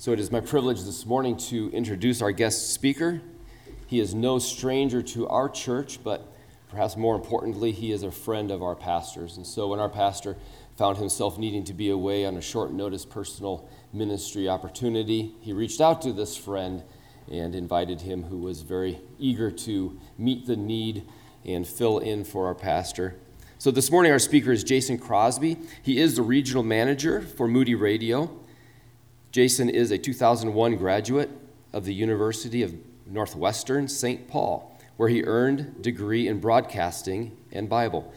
So it is my privilege this morning to introduce our guest speaker. He is no stranger to our church, but perhaps more importantly, he is a friend of our pastors. And so when our pastor found himself needing to be away on a short notice personal ministry opportunity, he reached out to this friend and invited him, who was very eager to meet the need and fill in for our pastor. So this morning, our speaker is Jason Crosby. He is the regional manager for Moody Radio. Jason is a 2001 graduate of the University of Northwestern St. Paul, where he earned degree in broadcasting and Bible.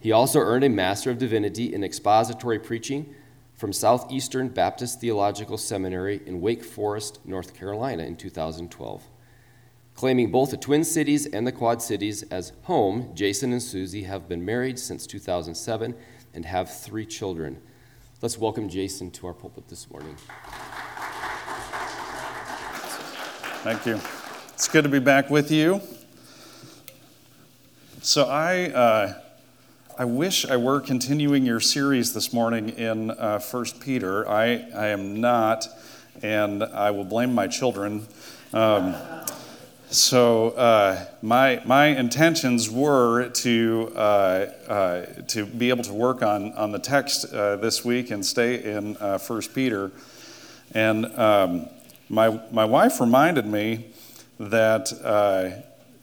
He also earned a Master of Divinity in expository preaching from Southeastern Baptist Theological Seminary in Wake Forest, North Carolina in 2012. Claiming both the Twin Cities and the Quad Cities as home, Jason and Susie have been married since 2007 and have three children. Let's welcome Jason to our pulpit this morning. Thank you. It's good to be back with you. So I, uh, I wish I were continuing your series this morning in uh, 1 Peter. I, I am not, and I will blame my children. Um, so uh, my my intentions were to uh, uh, to be able to work on on the text uh, this week and stay in uh, First Peter, and um, my my wife reminded me that uh,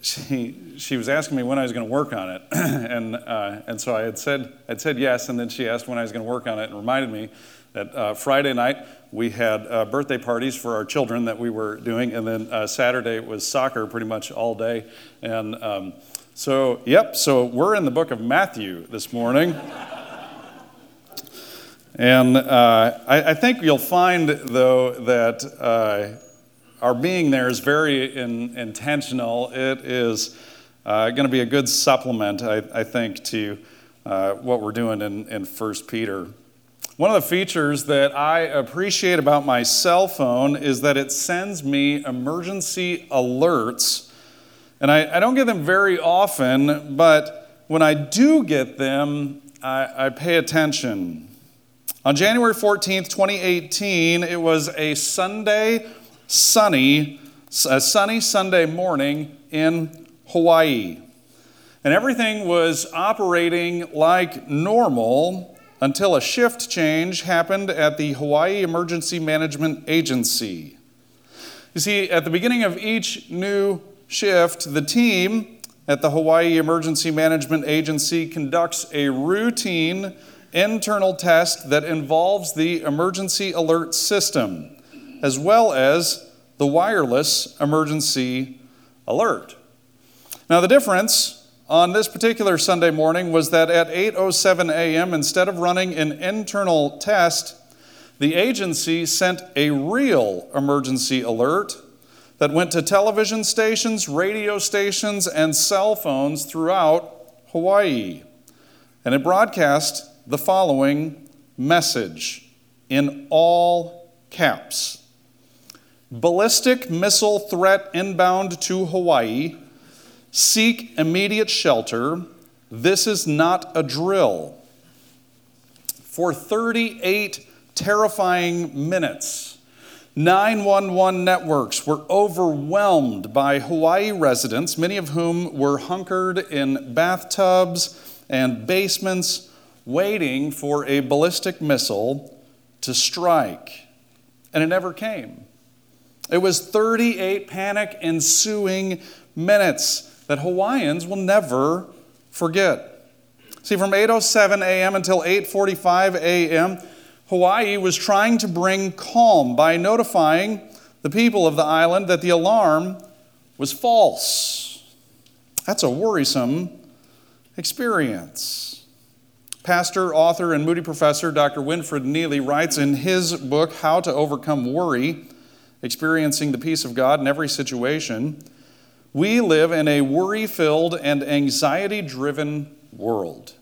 she she was asking me when I was going to work on it, and and so I had said I'd said yes, and then she asked when I was going to work on it and reminded me that Friday night we had uh, birthday parties for our children that we were doing, and then uh, Saturday was soccer pretty much all day. And um, so, yep, so we're in the book of Matthew this morning. and uh, I, I, think you'll find, though, that uh, our being there is very in, intentional. It is uh, going to be a good supplement, I, I think, to uh, what we're doing in, in 1 Peter. One of the features that I appreciate about my cell phone is that it sends me emergency alerts. And I, I don't get them very often, but when I do get them, I, I pay attention. On January 14th, 2018, it was a Sunday, sunny, a sunny Sunday morning in Hawaii. And everything was operating like normal until a shift change happened at the Hawaii Emergency Management Agency. You see, at the beginning of each new shift, the team at the Hawaii Emergency Management Agency conducts a routine internal test that involves the emergency alert system, as well as the wireless emergency alert. Now, the difference on this particular Sunday morning was that at 8:07 a.m. instead of running an internal test, the agency sent a real emergency alert that went to television stations, radio stations, and cell phones throughout Hawaii. And it broadcast the following message in all caps Ballistic missile threat inbound to Hawaii Seek immediate shelter. This is not a drill. For 38 terrifying minutes, 911 networks were overwhelmed by Hawaii residents, many of whom were hunkered in bathtubs and basements, waiting for a ballistic missile to strike. And it never came. It was 38 panic ensuing minutes that Hawaiians will never forget. See, from 8:07 a.m. until 8:45 a.m., Hawaii was trying to bring calm by notifying the people of the island that the alarm was false. That's a worrisome experience. Pastor, author, and Moody professor Dr. Winfred Neely writes in his book, How to Overcome Worry Experiencing the Peace of God in Every Situation we live in a worry filled and anxiety driven world.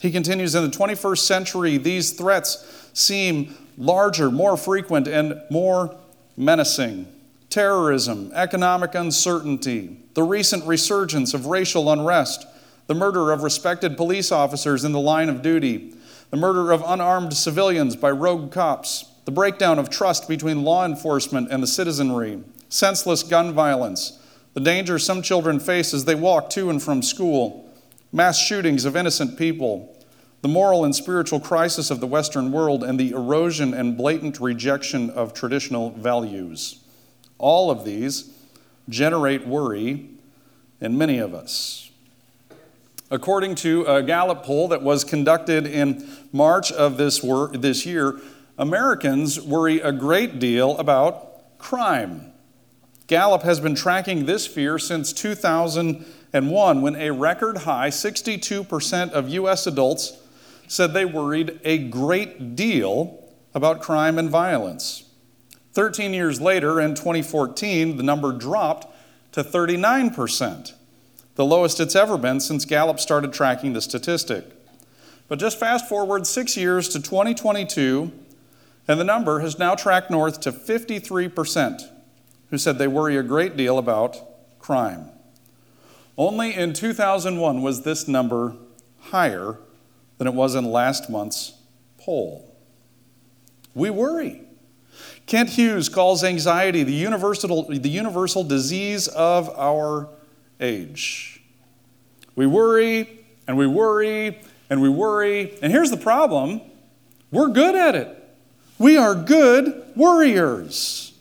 He continues In the 21st century, these threats seem larger, more frequent, and more menacing. Terrorism, economic uncertainty, the recent resurgence of racial unrest, the murder of respected police officers in the line of duty, the murder of unarmed civilians by rogue cops, the breakdown of trust between law enforcement and the citizenry, senseless gun violence, the danger some children face as they walk to and from school, mass shootings of innocent people, the moral and spiritual crisis of the Western world, and the erosion and blatant rejection of traditional values. All of these generate worry in many of us. According to a Gallup poll that was conducted in March of this, wor- this year, Americans worry a great deal about crime. Gallup has been tracking this fear since 2001 when a record high 62% of U.S. adults said they worried a great deal about crime and violence. 13 years later, in 2014, the number dropped to 39%, the lowest it's ever been since Gallup started tracking the statistic. But just fast forward six years to 2022, and the number has now tracked north to 53% who said they worry a great deal about crime. Only in 2001 was this number higher than it was in last month's poll. We worry. Kent Hughes calls anxiety the universal, the universal disease of our age. We worry and we worry and we worry. And here's the problem we're good at it. We are good worriers.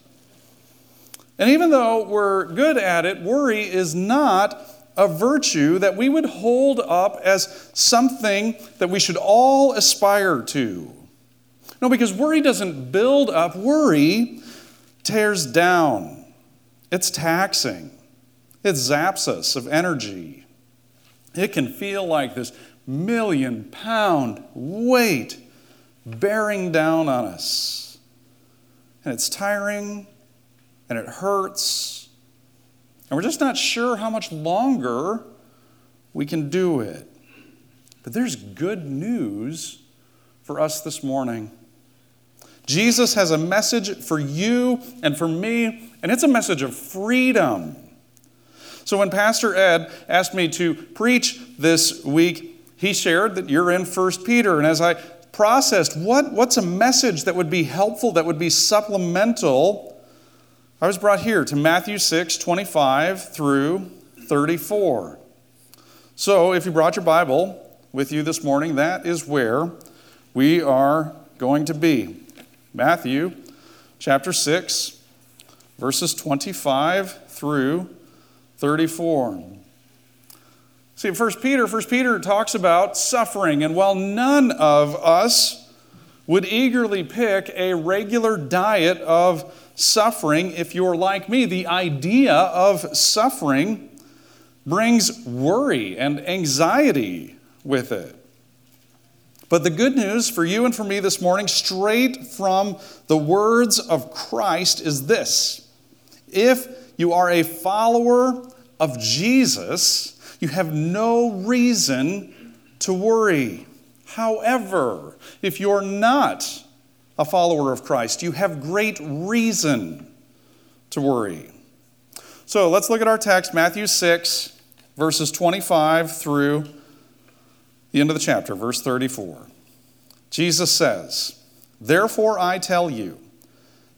And even though we're good at it, worry is not a virtue that we would hold up as something that we should all aspire to. No, because worry doesn't build up, worry tears down. It's taxing, it zaps us of energy. It can feel like this million pound weight bearing down on us. And it's tiring and it hurts. And we're just not sure how much longer we can do it. But there's good news for us this morning. Jesus has a message for you and for me, and it's a message of freedom. So when Pastor Ed asked me to preach this week, he shared that you're in 1 Peter. And as I processed what, what's a message that would be helpful, that would be supplemental, I was brought here to Matthew 6, 25 through 34. So if you brought your Bible with you this morning, that is where we are going to be. Matthew chapter 6, verses 25 through 34. See, First Peter, First Peter talks about suffering, and while none of us would eagerly pick a regular diet of suffering, if you're like me, the idea of suffering brings worry and anxiety with it. But the good news for you and for me this morning, straight from the words of Christ, is this if you are a follower of Jesus, you have no reason to worry. However, if you're not a follower of Christ, you have great reason to worry. So let's look at our text, Matthew 6, verses 25 through the end of the chapter, verse 34. Jesus says, Therefore I tell you,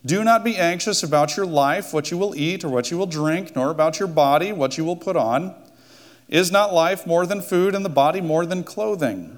do not be anxious about your life, what you will eat or what you will drink, nor about your body, what you will put on. Is not life more than food, and the body more than clothing?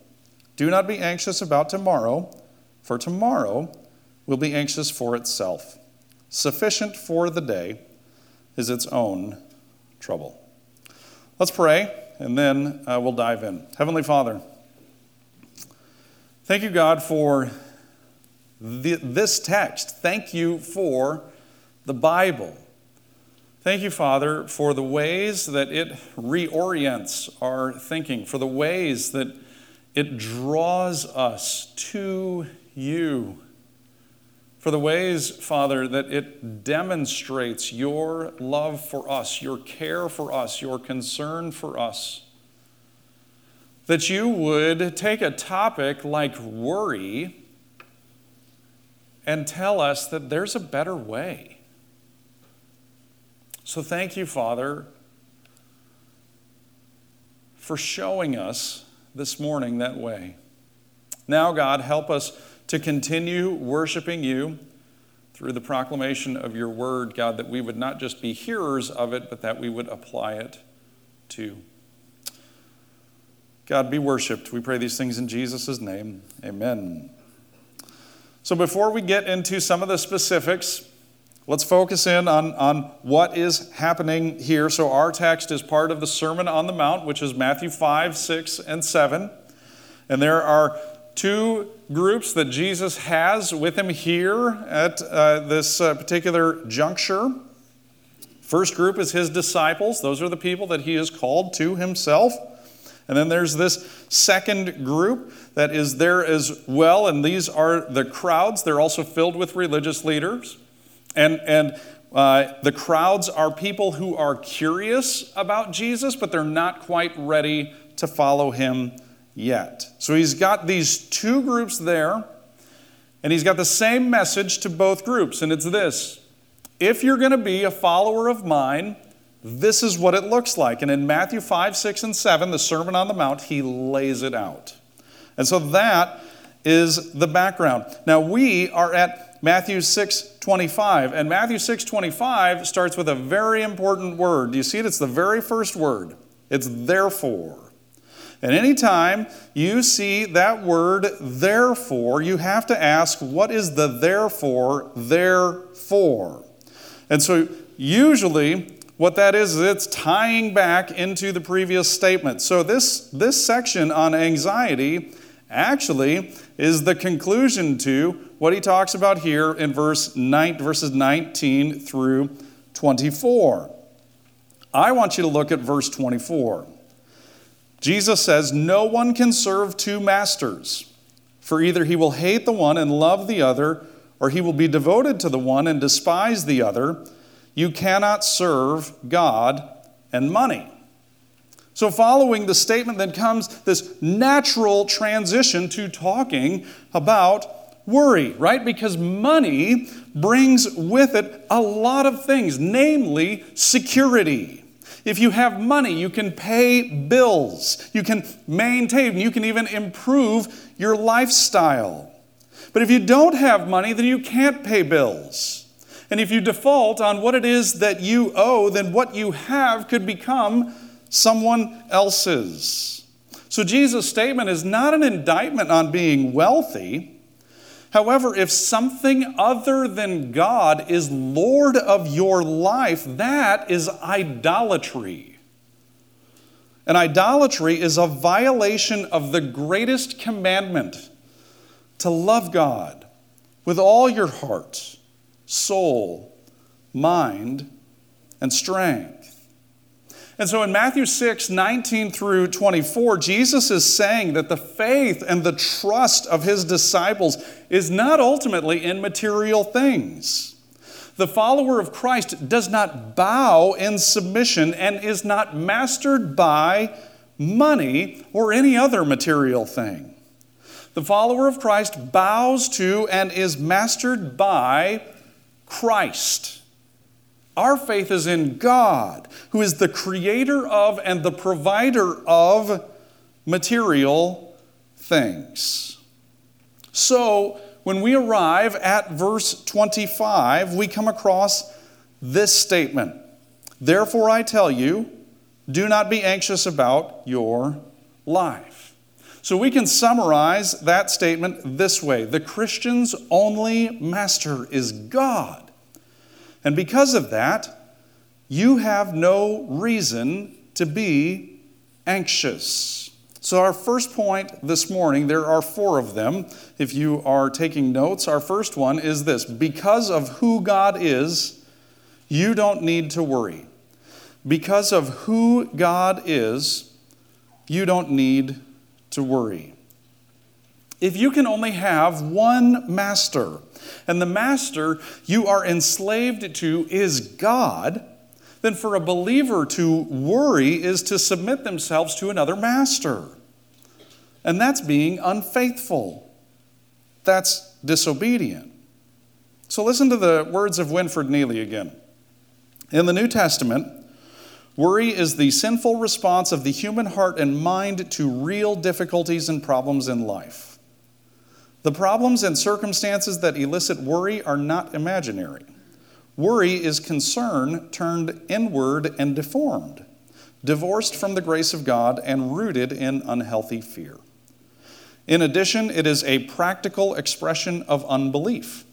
do not be anxious about tomorrow, for tomorrow will be anxious for itself. Sufficient for the day is its own trouble. Let's pray, and then uh, we'll dive in. Heavenly Father, thank you, God, for the, this text. Thank you for the Bible. Thank you, Father, for the ways that it reorients our thinking, for the ways that it draws us to you. For the ways, Father, that it demonstrates your love for us, your care for us, your concern for us. That you would take a topic like worry and tell us that there's a better way. So thank you, Father, for showing us this morning that way. Now, God, help us to continue worshiping you through the proclamation of your word, God, that we would not just be hearers of it, but that we would apply it too. God, be worshiped. We pray these things in Jesus' name. Amen. So, before we get into some of the specifics, let's focus in on, on what is happening here. So, our text is part of the Sermon on the Mount, which is Matthew 5, 6, and 7. And there are two groups that Jesus has with him here at uh, this uh, particular juncture. First group is his disciples, those are the people that he has called to himself. And then there's this second group that is there as well, and these are the crowds. They're also filled with religious leaders. And, and uh, the crowds are people who are curious about Jesus, but they're not quite ready to follow him yet. So he's got these two groups there, and he's got the same message to both groups, and it's this if you're going to be a follower of mine, this is what it looks like. And in Matthew 5, 6, and 7, the Sermon on the Mount, he lays it out. And so that is the background. Now we are at Matthew 6, 25, and Matthew 6, 25 starts with a very important word. Do you see it? It's the very first word. It's therefore. And anytime you see that word therefore, you have to ask, what is the therefore there for? And so usually what that is, is it's tying back into the previous statement. So this, this section on anxiety actually is the conclusion to what he talks about here in verse 9, verses 19 through 24. I want you to look at verse 24. Jesus says, No one can serve two masters, for either he will hate the one and love the other, or he will be devoted to the one and despise the other. You cannot serve God and money. So, following the statement, then comes this natural transition to talking about worry, right? Because money brings with it a lot of things, namely security. If you have money, you can pay bills, you can maintain, you can even improve your lifestyle. But if you don't have money, then you can't pay bills. And if you default on what it is that you owe, then what you have could become someone else's. So Jesus' statement is not an indictment on being wealthy. However, if something other than God is Lord of your life, that is idolatry. And idolatry is a violation of the greatest commandment to love God with all your heart, soul, mind, and strength. And so in Matthew 6, 19 through 24, Jesus is saying that the faith and the trust of his disciples is not ultimately in material things. The follower of Christ does not bow in submission and is not mastered by money or any other material thing. The follower of Christ bows to and is mastered by Christ. Our faith is in God, who is the creator of and the provider of material things. So, when we arrive at verse 25, we come across this statement Therefore, I tell you, do not be anxious about your life. So we can summarize that statement this way The Christian's only master is God. And because of that, you have no reason to be anxious. So, our first point this morning, there are four of them. If you are taking notes, our first one is this because of who God is, you don't need to worry. Because of who God is, you don't need to worry. If you can only have one master, and the master you are enslaved to is God, then for a believer to worry is to submit themselves to another master. And that's being unfaithful. That's disobedient. So listen to the words of Winfred Neely again. In the New Testament, worry is the sinful response of the human heart and mind to real difficulties and problems in life. The problems and circumstances that elicit worry are not imaginary. Worry is concern turned inward and deformed, divorced from the grace of God and rooted in unhealthy fear. In addition, it is a practical expression of unbelief,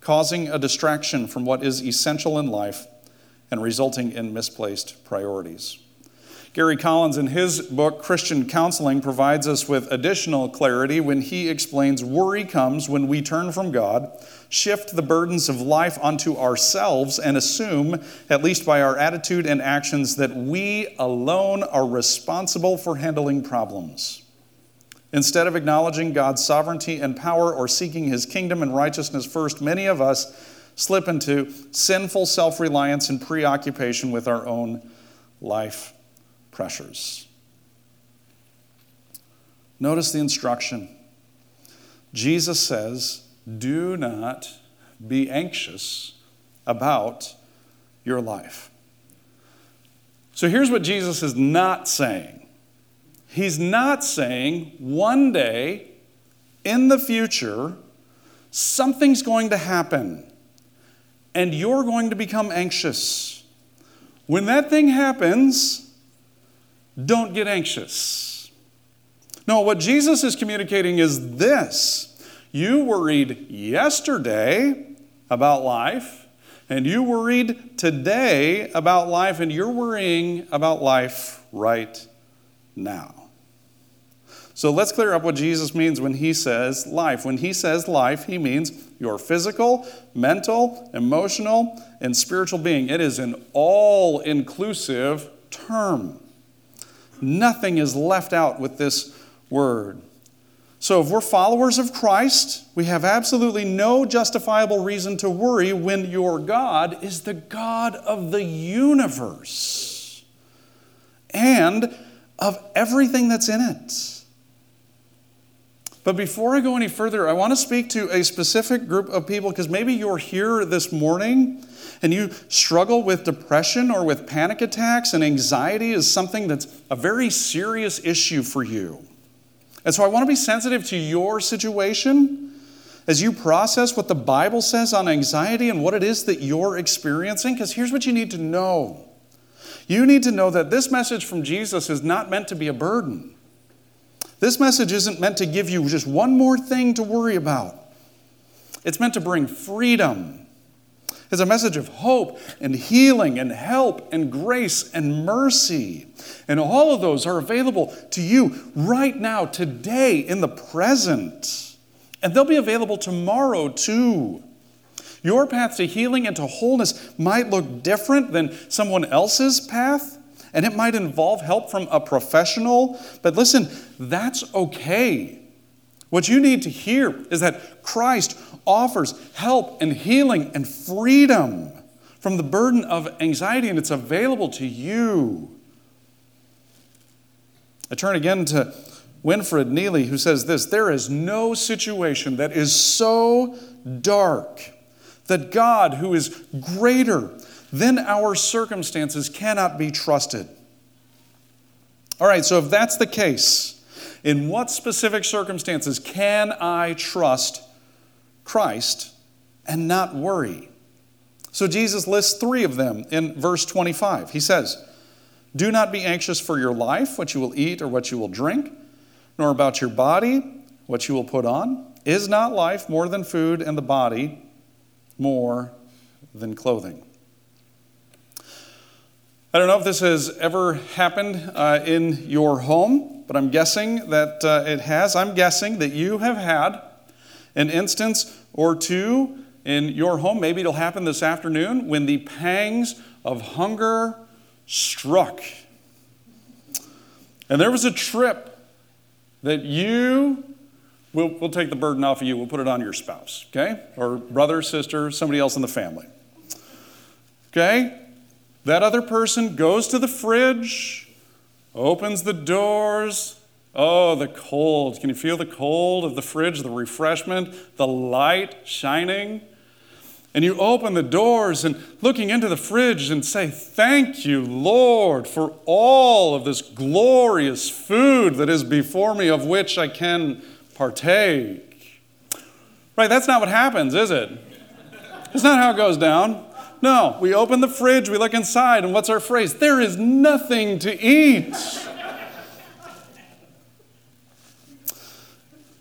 causing a distraction from what is essential in life and resulting in misplaced priorities. Gary Collins, in his book, Christian Counseling, provides us with additional clarity when he explains worry comes when we turn from God, shift the burdens of life onto ourselves, and assume, at least by our attitude and actions, that we alone are responsible for handling problems. Instead of acknowledging God's sovereignty and power or seeking his kingdom and righteousness first, many of us slip into sinful self reliance and preoccupation with our own life pressures. Notice the instruction. Jesus says, Do not be anxious about your life. So here's what Jesus is not saying He's not saying one day in the future, something's going to happen and you're going to become anxious. When that thing happens, don't get anxious. No, what Jesus is communicating is this you worried yesterday about life, and you worried today about life, and you're worrying about life right now. So let's clear up what Jesus means when he says life. When he says life, he means your physical, mental, emotional, and spiritual being. It is an all inclusive term. Nothing is left out with this word. So, if we're followers of Christ, we have absolutely no justifiable reason to worry when your God is the God of the universe and of everything that's in it. But before I go any further, I want to speak to a specific group of people because maybe you're here this morning and you struggle with depression or with panic attacks, and anxiety is something that's a very serious issue for you. And so I want to be sensitive to your situation as you process what the Bible says on anxiety and what it is that you're experiencing, because here's what you need to know. You need to know that this message from Jesus is not meant to be a burden. This message isn't meant to give you just one more thing to worry about. It's meant to bring freedom It's a message of hope and healing and help and grace and mercy. And all of those are available to you right now, today, in the present. And they'll be available tomorrow too. Your path to healing and to wholeness might look different than someone else's path, and it might involve help from a professional. But listen, that's okay. What you need to hear is that Christ offers help and healing and freedom from the burden of anxiety, and it's available to you. I turn again to Winfred Neely, who says this There is no situation that is so dark that God, who is greater than our circumstances, cannot be trusted. All right, so if that's the case, in what specific circumstances can I trust Christ and not worry? So Jesus lists three of them in verse 25. He says, Do not be anxious for your life, what you will eat or what you will drink, nor about your body what you will put on. Is not life more than food, and the body more than clothing? I don't know if this has ever happened uh, in your home, but I'm guessing that uh, it has. I'm guessing that you have had an instance or two in your home. Maybe it'll happen this afternoon when the pangs of hunger struck. And there was a trip that you, we'll, we'll take the burden off of you, we'll put it on your spouse, okay? Or brother, sister, somebody else in the family. Okay? That other person goes to the fridge, opens the doors. Oh, the cold. Can you feel the cold of the fridge, the refreshment, the light shining? And you open the doors and looking into the fridge and say, Thank you, Lord, for all of this glorious food that is before me, of which I can partake. Right? That's not what happens, is it? It's not how it goes down. No, we open the fridge, we look inside, and what's our phrase? There is nothing to eat.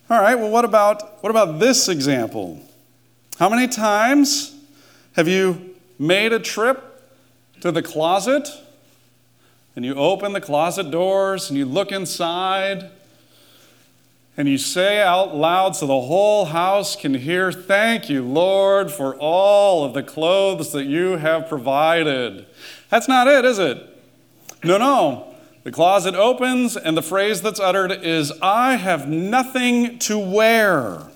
All right, well, what about, what about this example? How many times have you made a trip to the closet and you open the closet doors and you look inside and you say out loud so the whole house can hear, Thank you, Lord, for all of the clothes that you have provided? That's not it, is it? No, no. The closet opens, and the phrase that's uttered is, I have nothing to wear.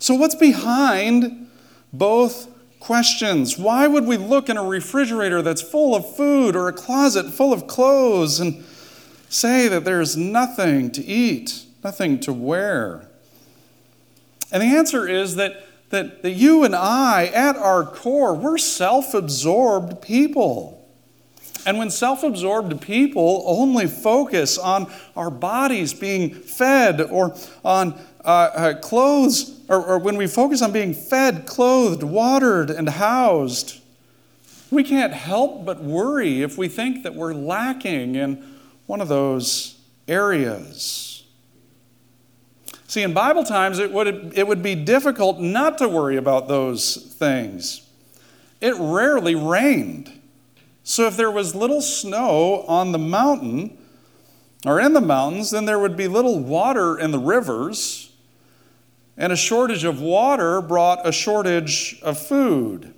So, what's behind both questions? Why would we look in a refrigerator that's full of food or a closet full of clothes and say that there's nothing to eat, nothing to wear? And the answer is that, that, that you and I, at our core, we're self absorbed people. And when self absorbed people only focus on our bodies being fed or on uh, uh, clothes, or, or when we focus on being fed, clothed, watered, and housed, we can't help but worry if we think that we're lacking in one of those areas. See, in Bible times, it would, it would be difficult not to worry about those things. It rarely rained. So if there was little snow on the mountain or in the mountains, then there would be little water in the rivers and a shortage of water brought a shortage of food.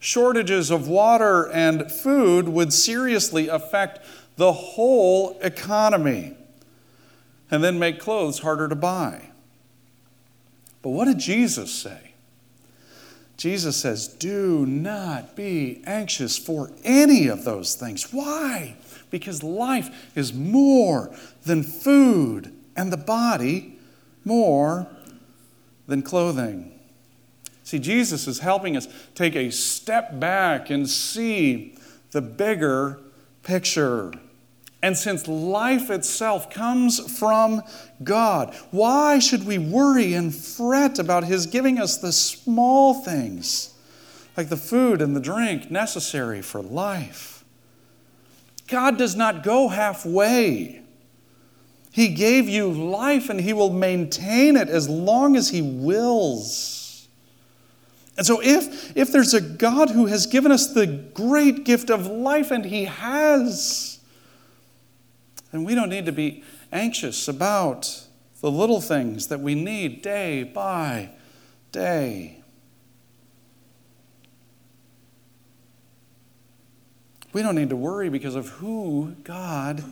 Shortages of water and food would seriously affect the whole economy and then make clothes harder to buy. But what did Jesus say? Jesus says, Do not be anxious for any of those things. Why? Because life is more than food, and the body more than clothing. See, Jesus is helping us take a step back and see the bigger picture. And since life itself comes from God, why should we worry and fret about His giving us the small things, like the food and the drink necessary for life? God does not go halfway. He gave you life and He will maintain it as long as He wills. And so, if, if there's a God who has given us the great gift of life, and He has, then we don't need to be anxious about the little things that we need day by day. We don't need to worry because of who God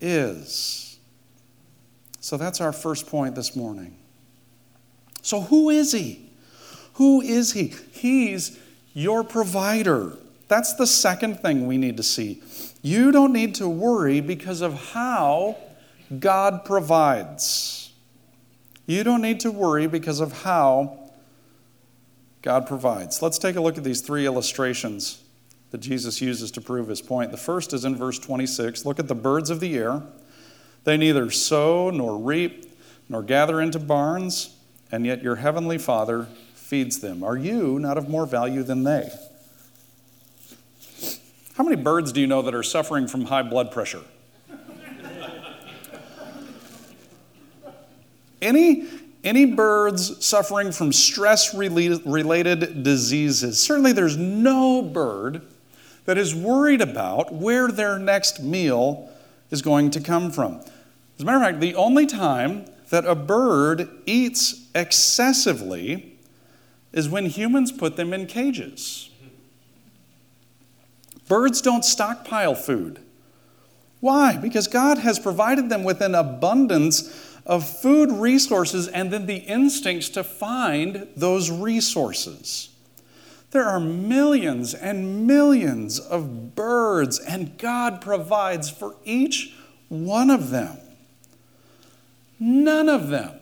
is. So that's our first point this morning. So, who is He? Who is He? He's your provider. That's the second thing we need to see. You don't need to worry because of how God provides. You don't need to worry because of how God provides. Let's take a look at these three illustrations that Jesus uses to prove his point. The first is in verse 26. Look at the birds of the air. They neither sow nor reap nor gather into barns, and yet your heavenly Father feeds them. Are you not of more value than they? How many birds do you know that are suffering from high blood pressure? Any, any birds suffering from stress related diseases? Certainly, there's no bird that is worried about where their next meal is going to come from. As a matter of fact, the only time that a bird eats excessively is when humans put them in cages. Birds don't stockpile food. Why? Because God has provided them with an abundance of food resources and then the instincts to find those resources. There are millions and millions of birds, and God provides for each one of them. None of them.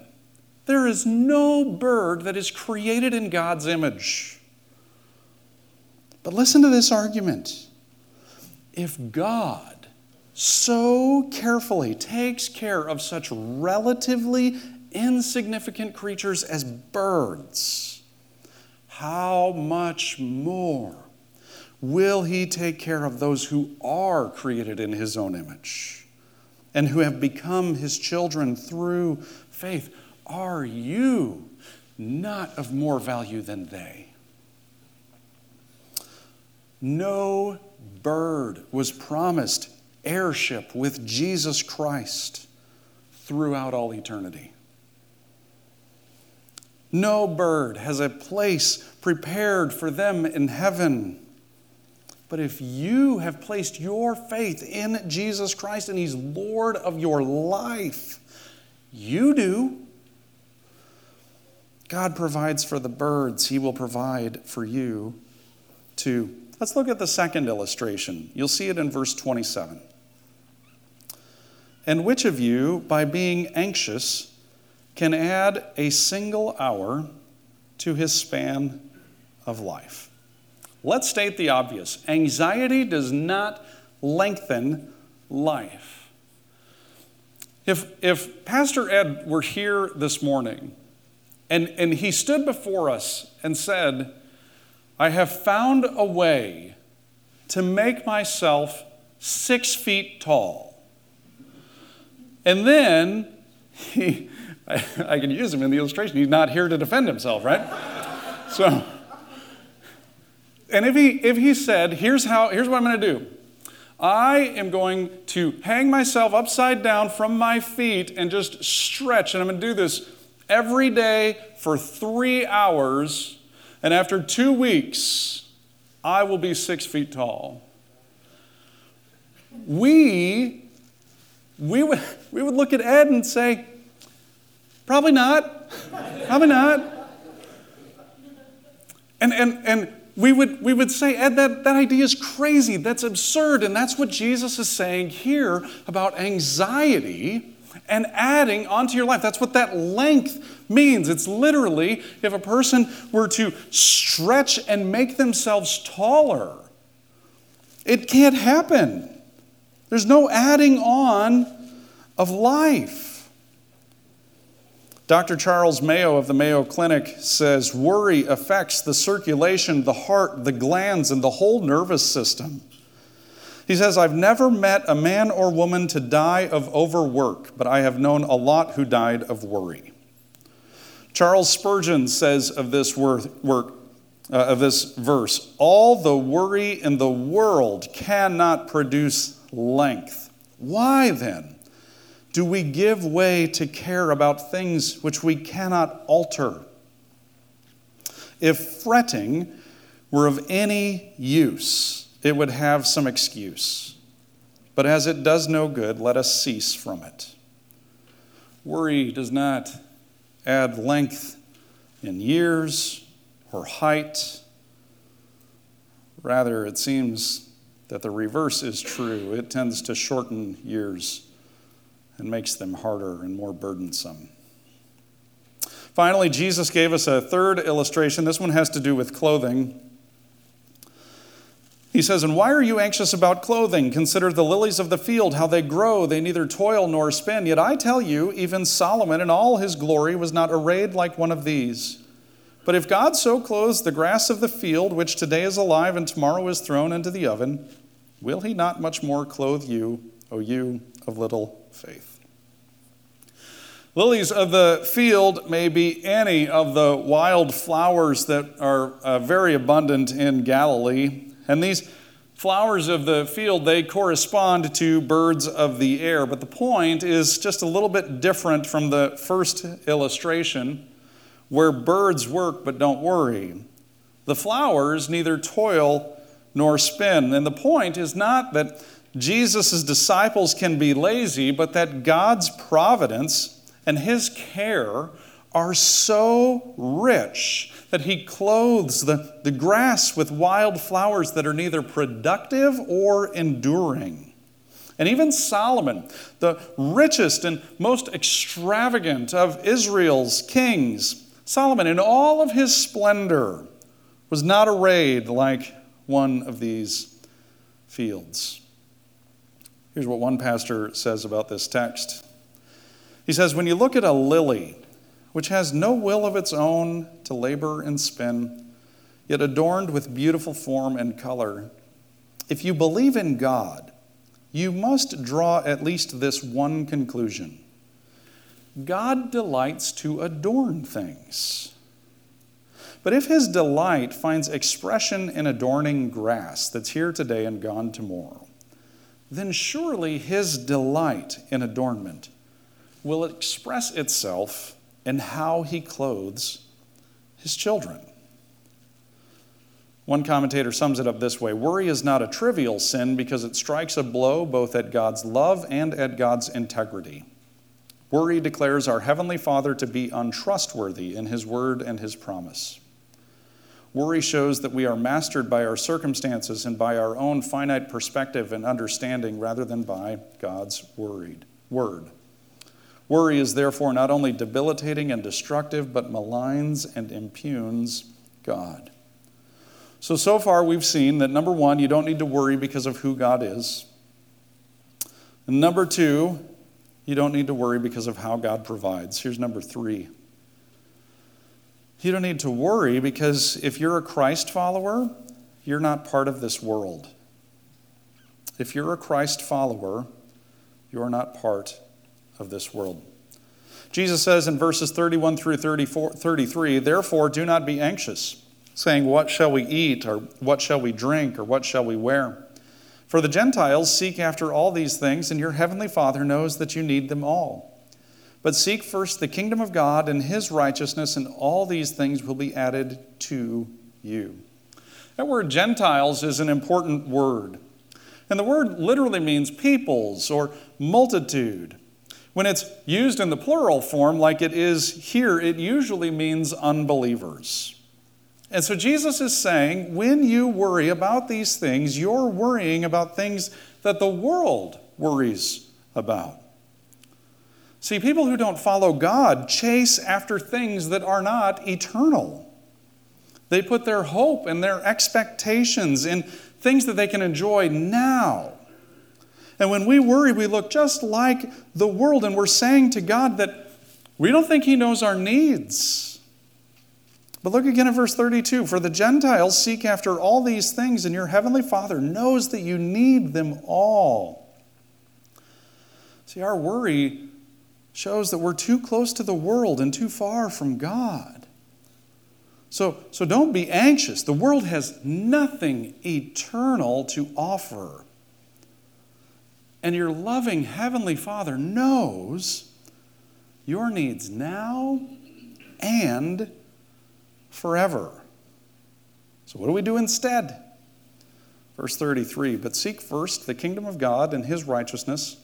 There is no bird that is created in God's image. But listen to this argument. If God so carefully takes care of such relatively insignificant creatures as birds, how much more will He take care of those who are created in His own image and who have become His children through faith? Are you not of more value than they? No bird was promised heirship with Jesus Christ throughout all eternity. No bird has a place prepared for them in heaven. But if you have placed your faith in Jesus Christ and He's Lord of your life, you do. God provides for the birds, He will provide for you too. Let's look at the second illustration. You'll see it in verse 27. And which of you, by being anxious, can add a single hour to his span of life? Let's state the obvious anxiety does not lengthen life. If, if Pastor Ed were here this morning and, and he stood before us and said, I have found a way to make myself six feet tall. And then he, I, can use him in the illustration. He's not here to defend himself, right? so, and if he, if he said, here's, how, here's what I'm going to do I am going to hang myself upside down from my feet and just stretch, and I'm going to do this every day for three hours, and after two weeks, I will be six feet tall. We we would, we would look at Ed and say, probably not, probably not. And, and, and we would, we would say, Ed, that, that idea is crazy, that's absurd. And that's what Jesus is saying here about anxiety and adding onto your life. That's what that length means. It's literally if a person were to stretch and make themselves taller, it can't happen. There's no adding on of life. Dr. Charles Mayo of the Mayo Clinic says worry affects the circulation, the heart, the glands, and the whole nervous system. He says, I've never met a man or woman to die of overwork, but I have known a lot who died of worry. Charles Spurgeon says of this work, uh, of this verse, all the worry in the world cannot produce length. Why then do we give way to care about things which we cannot alter? If fretting were of any use, it would have some excuse. But as it does no good, let us cease from it. Worry does not add length in years or height. Rather, it seems that the reverse is true. It tends to shorten years and makes them harder and more burdensome. Finally, Jesus gave us a third illustration. This one has to do with clothing. He says, And why are you anxious about clothing? Consider the lilies of the field, how they grow. They neither toil nor spin. Yet I tell you, even Solomon in all his glory was not arrayed like one of these. But if God so clothes the grass of the field, which today is alive and tomorrow is thrown into the oven, will he not much more clothe you, O you of little faith? Lilies of the field may be any of the wild flowers that are uh, very abundant in Galilee. And these flowers of the field, they correspond to birds of the air. But the point is just a little bit different from the first illustration, where birds work but don't worry. The flowers neither toil nor spin. And the point is not that Jesus' disciples can be lazy, but that God's providence and his care are so rich that he clothes the, the grass with wild flowers that are neither productive or enduring. And even Solomon, the richest and most extravagant of Israel's kings, Solomon, in all of his splendor, was not arrayed like one of these fields. Here's what one pastor says about this text he says, When you look at a lily, which has no will of its own to labor and spin, yet adorned with beautiful form and color, if you believe in God, you must draw at least this one conclusion God delights to adorn things. But if his delight finds expression in adorning grass that's here today and gone tomorrow, then surely his delight in adornment will express itself in how he clothes his children. One commentator sums it up this way Worry is not a trivial sin because it strikes a blow both at God's love and at God's integrity. Worry declares our Heavenly Father to be untrustworthy in His word and His promise. Worry shows that we are mastered by our circumstances and by our own finite perspective and understanding rather than by God's word. Worry is therefore not only debilitating and destructive, but maligns and impugns God. So, so far we've seen that number one, you don't need to worry because of who God is. And number two, you don't need to worry because of how God provides. Here's number three. You don't need to worry because if you're a Christ follower, you're not part of this world. If you're a Christ follower, you're not part of this world. Jesus says in verses 31 through 34, 33, Therefore, do not be anxious, saying, What shall we eat, or what shall we drink, or what shall we wear? For the Gentiles seek after all these things, and your heavenly Father knows that you need them all. But seek first the kingdom of God and his righteousness, and all these things will be added to you. That word Gentiles is an important word. And the word literally means peoples or multitude. When it's used in the plural form, like it is here, it usually means unbelievers. And so Jesus is saying, when you worry about these things, you're worrying about things that the world worries about. See, people who don't follow God chase after things that are not eternal. They put their hope and their expectations in things that they can enjoy now and when we worry, we look just like the world, and we're saying to God that we don't think He knows our needs. But look again at verse 32 For the Gentiles seek after all these things, and your heavenly Father knows that you need them all. See, our worry shows that we're too close to the world and too far from God. So, so don't be anxious. The world has nothing eternal to offer. And your loving Heavenly Father knows your needs now and forever. So, what do we do instead? Verse 33 But seek first the kingdom of God and his righteousness,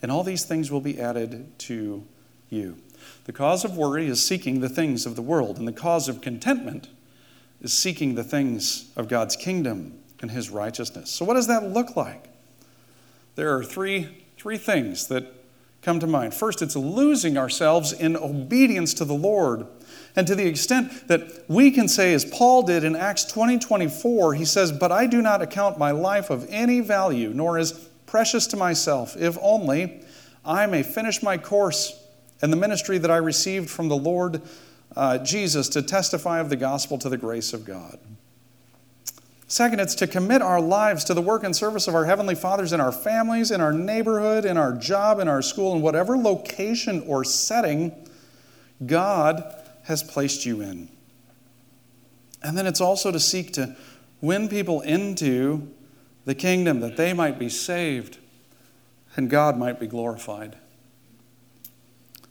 and all these things will be added to you. The cause of worry is seeking the things of the world, and the cause of contentment is seeking the things of God's kingdom and his righteousness. So, what does that look like? There are three, three things that come to mind. First, it's losing ourselves in obedience to the Lord. And to the extent that we can say, as Paul did in Acts 20 24, he says, But I do not account my life of any value, nor as precious to myself, if only I may finish my course and the ministry that I received from the Lord uh, Jesus to testify of the gospel to the grace of God. Second, it's to commit our lives to the work and service of our Heavenly Fathers in our families, in our neighborhood, in our job, in our school, in whatever location or setting God has placed you in. And then it's also to seek to win people into the kingdom that they might be saved and God might be glorified.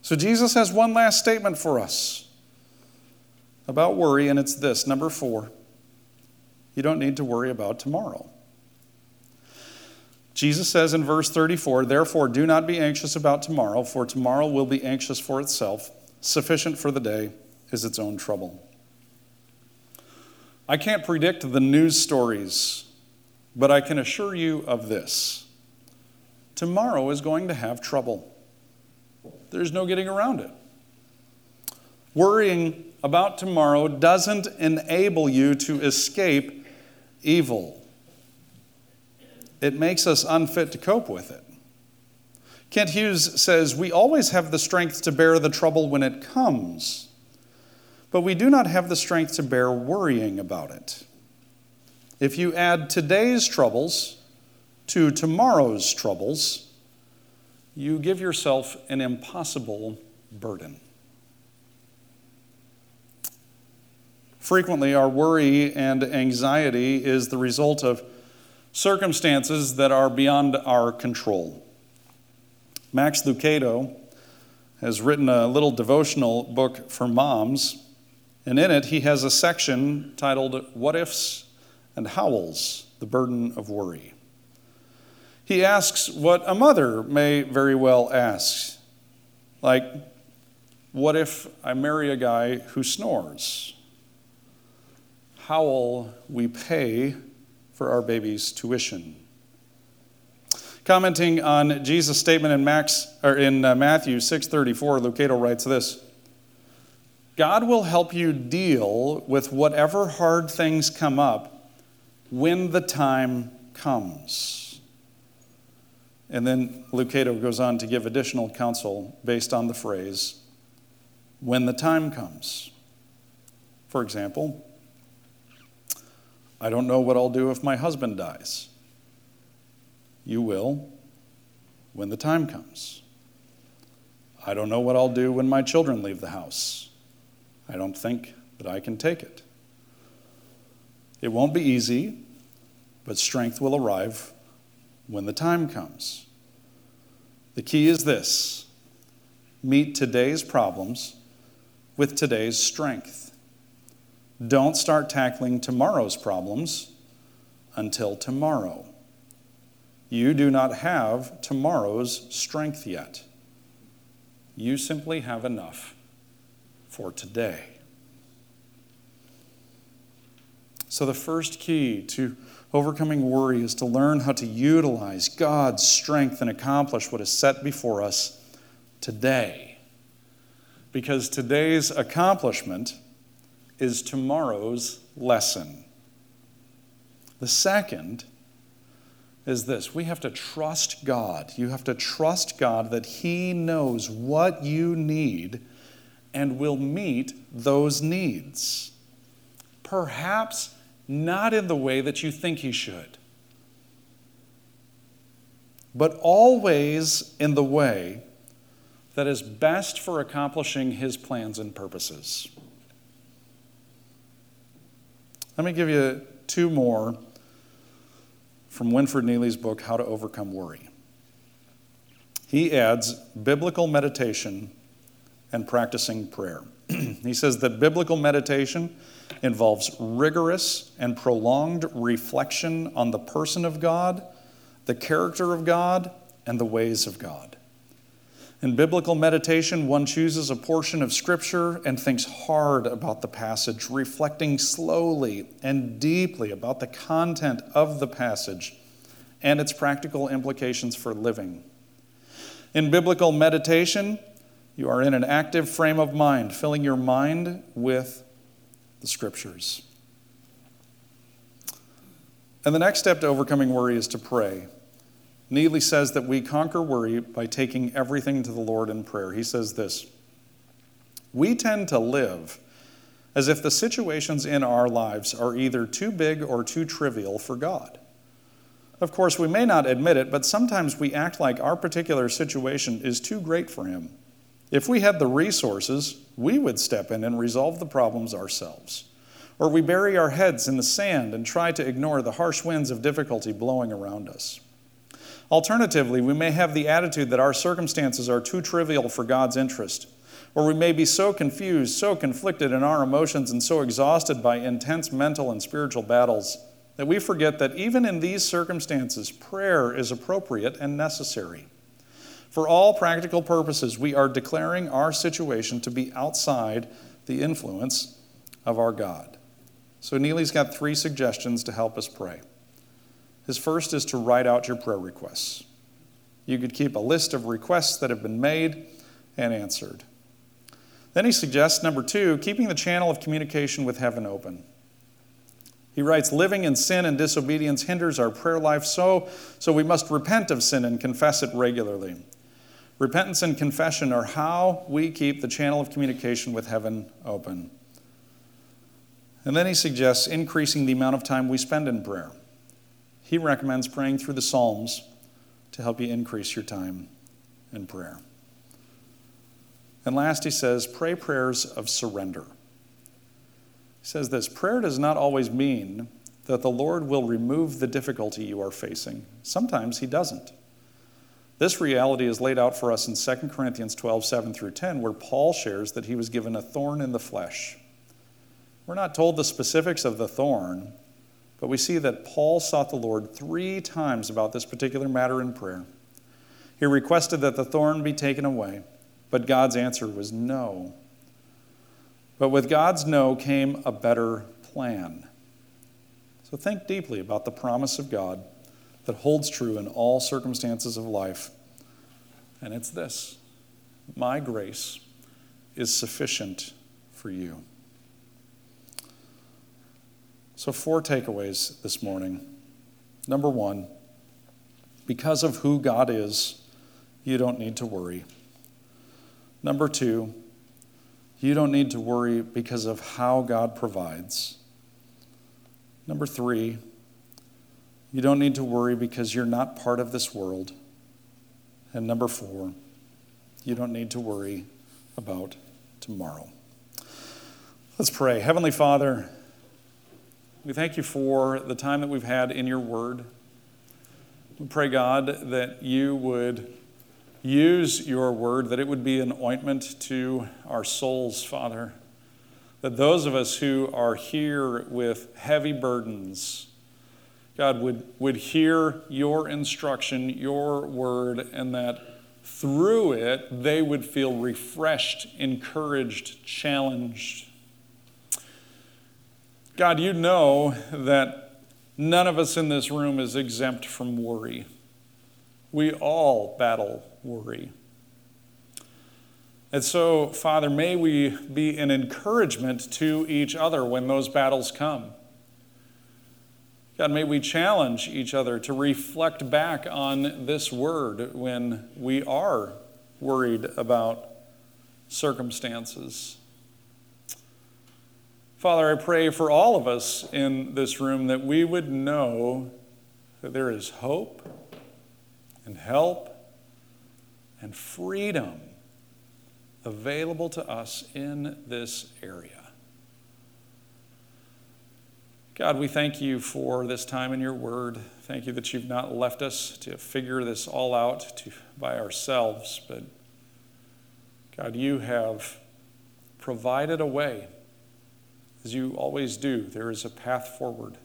So Jesus has one last statement for us about worry, and it's this number four you don't need to worry about tomorrow. Jesus says in verse 34, Therefore, do not be anxious about tomorrow, for tomorrow will be anxious for itself. Sufficient for the day is its own trouble. I can't predict the news stories, but I can assure you of this tomorrow is going to have trouble. There's no getting around it. Worrying about tomorrow doesn't enable you to escape evil, it makes us unfit to cope with it. Kent Hughes says, We always have the strength to bear the trouble when it comes, but we do not have the strength to bear worrying about it. If you add today's troubles to tomorrow's troubles, you give yourself an impossible burden. Frequently, our worry and anxiety is the result of circumstances that are beyond our control. Max Lucado has written a little devotional book for moms, and in it he has a section titled What Ifs and Howls The Burden of Worry. He asks what a mother may very well ask, like, What if I marry a guy who snores? How will we pay for our baby's tuition? Commenting on Jesus' statement in, Max, or in uh, Matthew 6:34, Lucado writes this: God will help you deal with whatever hard things come up when the time comes. And then Lucado goes on to give additional counsel based on the phrase, when the time comes. For example, I don't know what I'll do if my husband dies. You will when the time comes. I don't know what I'll do when my children leave the house. I don't think that I can take it. It won't be easy, but strength will arrive when the time comes. The key is this meet today's problems with today's strength. Don't start tackling tomorrow's problems until tomorrow. You do not have tomorrow's strength yet. You simply have enough for today. So, the first key to Overcoming worry is to learn how to utilize God's strength and accomplish what is set before us today. Because today's accomplishment is tomorrow's lesson. The second is this we have to trust God. You have to trust God that He knows what you need and will meet those needs. Perhaps not in the way that you think he should, but always in the way that is best for accomplishing his plans and purposes. Let me give you two more from Winfred Neely's book, How to Overcome Worry. He adds biblical meditation and practicing prayer. he says that biblical meditation involves rigorous and prolonged reflection on the person of God, the character of God, and the ways of God. In biblical meditation, one chooses a portion of Scripture and thinks hard about the passage, reflecting slowly and deeply about the content of the passage and its practical implications for living. In biblical meditation, you are in an active frame of mind, filling your mind with the scriptures. And the next step to overcoming worry is to pray. Neely says that we conquer worry by taking everything to the Lord in prayer. He says this We tend to live as if the situations in our lives are either too big or too trivial for God. Of course, we may not admit it, but sometimes we act like our particular situation is too great for Him. If we had the resources, we would step in and resolve the problems ourselves. Or we bury our heads in the sand and try to ignore the harsh winds of difficulty blowing around us. Alternatively, we may have the attitude that our circumstances are too trivial for God's interest or we may be so confused, so conflicted in our emotions, and so exhausted by intense mental and spiritual battles that we forget that even in these circumstances, prayer is appropriate and necessary. For all practical purposes, we are declaring our situation to be outside the influence of our God. So, Neely's got three suggestions to help us pray. His first is to write out your prayer requests. You could keep a list of requests that have been made and answered. Then he suggests, number two, keeping the channel of communication with heaven open. He writes, Living in sin and disobedience hinders our prayer life so, so we must repent of sin and confess it regularly. Repentance and confession are how we keep the channel of communication with heaven open. And then he suggests increasing the amount of time we spend in prayer. He recommends praying through the Psalms to help you increase your time in prayer. And last, he says, pray prayers of surrender. He says this prayer does not always mean that the Lord will remove the difficulty you are facing. Sometimes he doesn't. This reality is laid out for us in 2 Corinthians 12, 7 through 10, where Paul shares that he was given a thorn in the flesh. We're not told the specifics of the thorn, but we see that Paul sought the Lord three times about this particular matter in prayer. He requested that the thorn be taken away. But God's answer was no. But with God's no came a better plan. So think deeply about the promise of God that holds true in all circumstances of life. And it's this My grace is sufficient for you. So, four takeaways this morning. Number one, because of who God is, you don't need to worry. Number two, you don't need to worry because of how God provides. Number three, you don't need to worry because you're not part of this world. And number four, you don't need to worry about tomorrow. Let's pray. Heavenly Father, we thank you for the time that we've had in your word. We pray, God, that you would use your word, that it would be an ointment to our souls, Father. That those of us who are here with heavy burdens, God, would, would hear your instruction, your word, and that through it they would feel refreshed, encouraged, challenged. God, you know that none of us in this room is exempt from worry. We all battle worry. And so, Father, may we be an encouragement to each other when those battles come. God, may we challenge each other to reflect back on this word when we are worried about circumstances. Father, I pray for all of us in this room that we would know that there is hope and help and freedom available to us in this area. God, we thank you for this time in your word. Thank you that you've not left us to figure this all out to, by ourselves, but God, you have provided a way, as you always do. There is a path forward.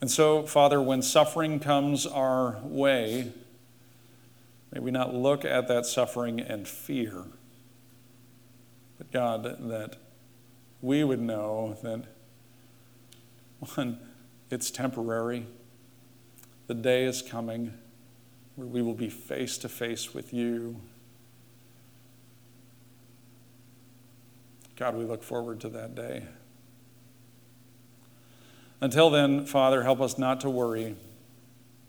And so, Father, when suffering comes our way, May we not look at that suffering and fear, but God, that we would know that, one, it's temporary. The day is coming where we will be face to face with you. God, we look forward to that day. Until then, Father, help us not to worry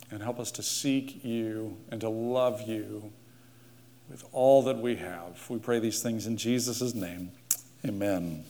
and help us to seek you and to love you with all that we have. We pray these things in Jesus' name. Amen.